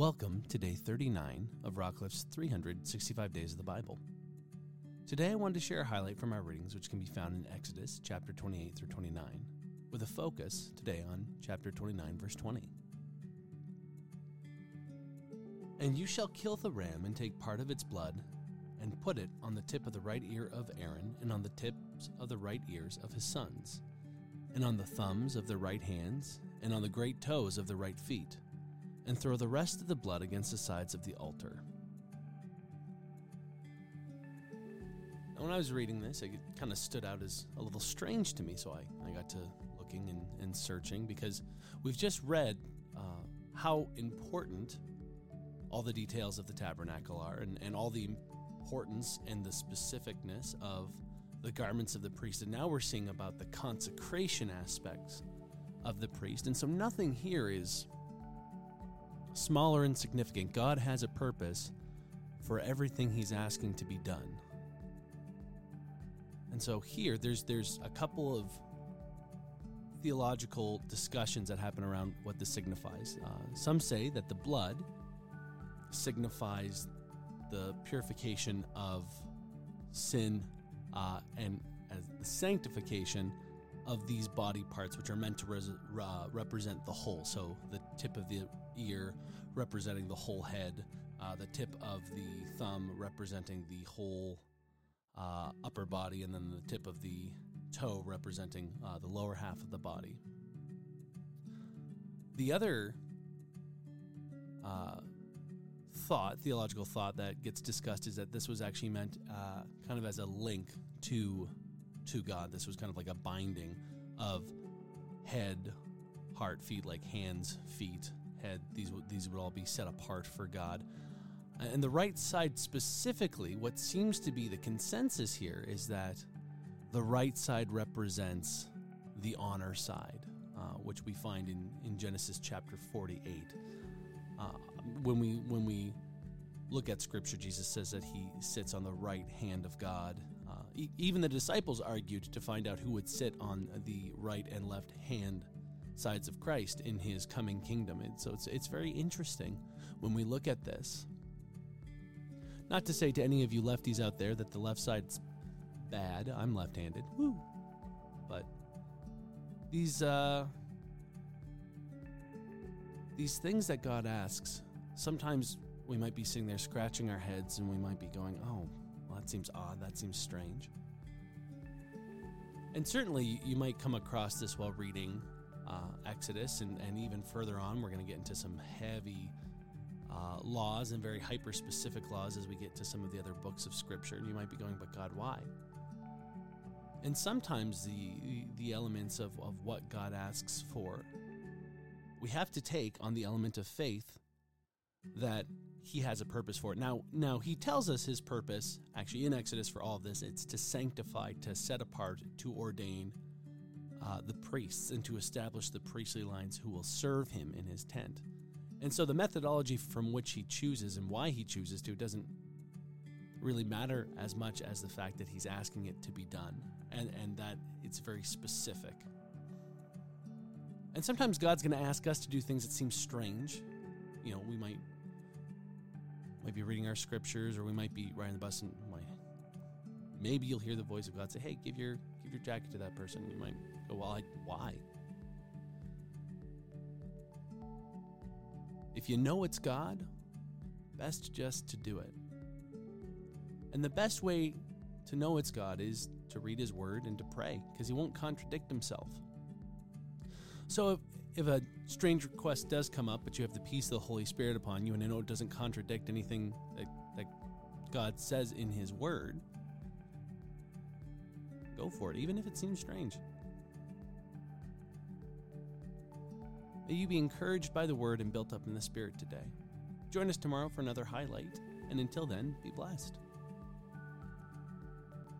Welcome to day 39 of Rockcliffe's 365 Days of the Bible. Today I wanted to share a highlight from our readings, which can be found in Exodus chapter 28 through 29, with a focus today on chapter 29, verse 20. And you shall kill the ram and take part of its blood and put it on the tip of the right ear of Aaron and on the tips of the right ears of his sons, and on the thumbs of their right hands and on the great toes of the right feet and throw the rest of the blood against the sides of the altar. Now, when I was reading this, it kind of stood out as a little strange to me, so I, I got to looking and, and searching because we've just read uh, how important all the details of the tabernacle are and, and all the importance and the specificness of the garments of the priest. And now we're seeing about the consecration aspects of the priest. And so nothing here is small or insignificant, God has a purpose for everything He's asking to be done. And so here, there's there's a couple of theological discussions that happen around what this signifies. Uh, some say that the blood signifies the purification of sin uh, and as the sanctification of these body parts, which are meant to res- uh, represent the whole. So the tip of the ear representing the whole head, uh, the tip of the thumb representing the whole uh, upper body, and then the tip of the toe representing uh, the lower half of the body. The other uh, thought, theological thought that gets discussed is that this was actually meant uh, kind of as a link to to God. This was kind of like a binding of head, heart, feet, like hands, feet, head. These these would all be set apart for God. And the right side specifically, what seems to be the consensus here is that the right side represents the honor side, uh, which we find in, in Genesis chapter 48. Uh, when we when we look at Scripture, Jesus says that he sits on the right hand of God. Even the disciples argued to find out who would sit on the right and left hand sides of Christ in his coming kingdom. And so it's, it's very interesting when we look at this. Not to say to any of you lefties out there that the left side's bad. I'm left handed. Woo! But these, uh, these things that God asks, sometimes we might be sitting there scratching our heads and we might be going, oh, that seems odd. That seems strange. And certainly you might come across this while reading uh, Exodus and, and even further on. We're going to get into some heavy uh, laws and very hyper specific laws as we get to some of the other books of Scripture. And you might be going, but God, why? And sometimes the, the elements of, of what God asks for, we have to take on the element of faith that he has a purpose for it. Now, now he tells us his purpose actually in Exodus for all of this. It's to sanctify, to set apart, to ordain uh, the priests, and to establish the priestly lines who will serve him in his tent. And so the methodology from which he chooses and why he chooses to doesn't really matter as much as the fact that he's asking it to be done and, and that it's very specific. And sometimes God's going to ask us to do things that seem strange. You know, we might might be reading our scriptures, or we might be riding the bus and might, maybe you'll hear the voice of God say, "Hey, give your give your jacket to that person." You might go, "Well, I, why?" If you know it's God, best just to do it. And the best way to know it's God is to read His Word and to pray, because He won't contradict Himself. So if, if a strange request does come up, but you have the peace of the Holy Spirit upon you, and I know it doesn't contradict anything that, that God says in His Word, go for it, even if it seems strange. May you be encouraged by the Word and built up in the Spirit today. Join us tomorrow for another highlight, and until then, be blessed.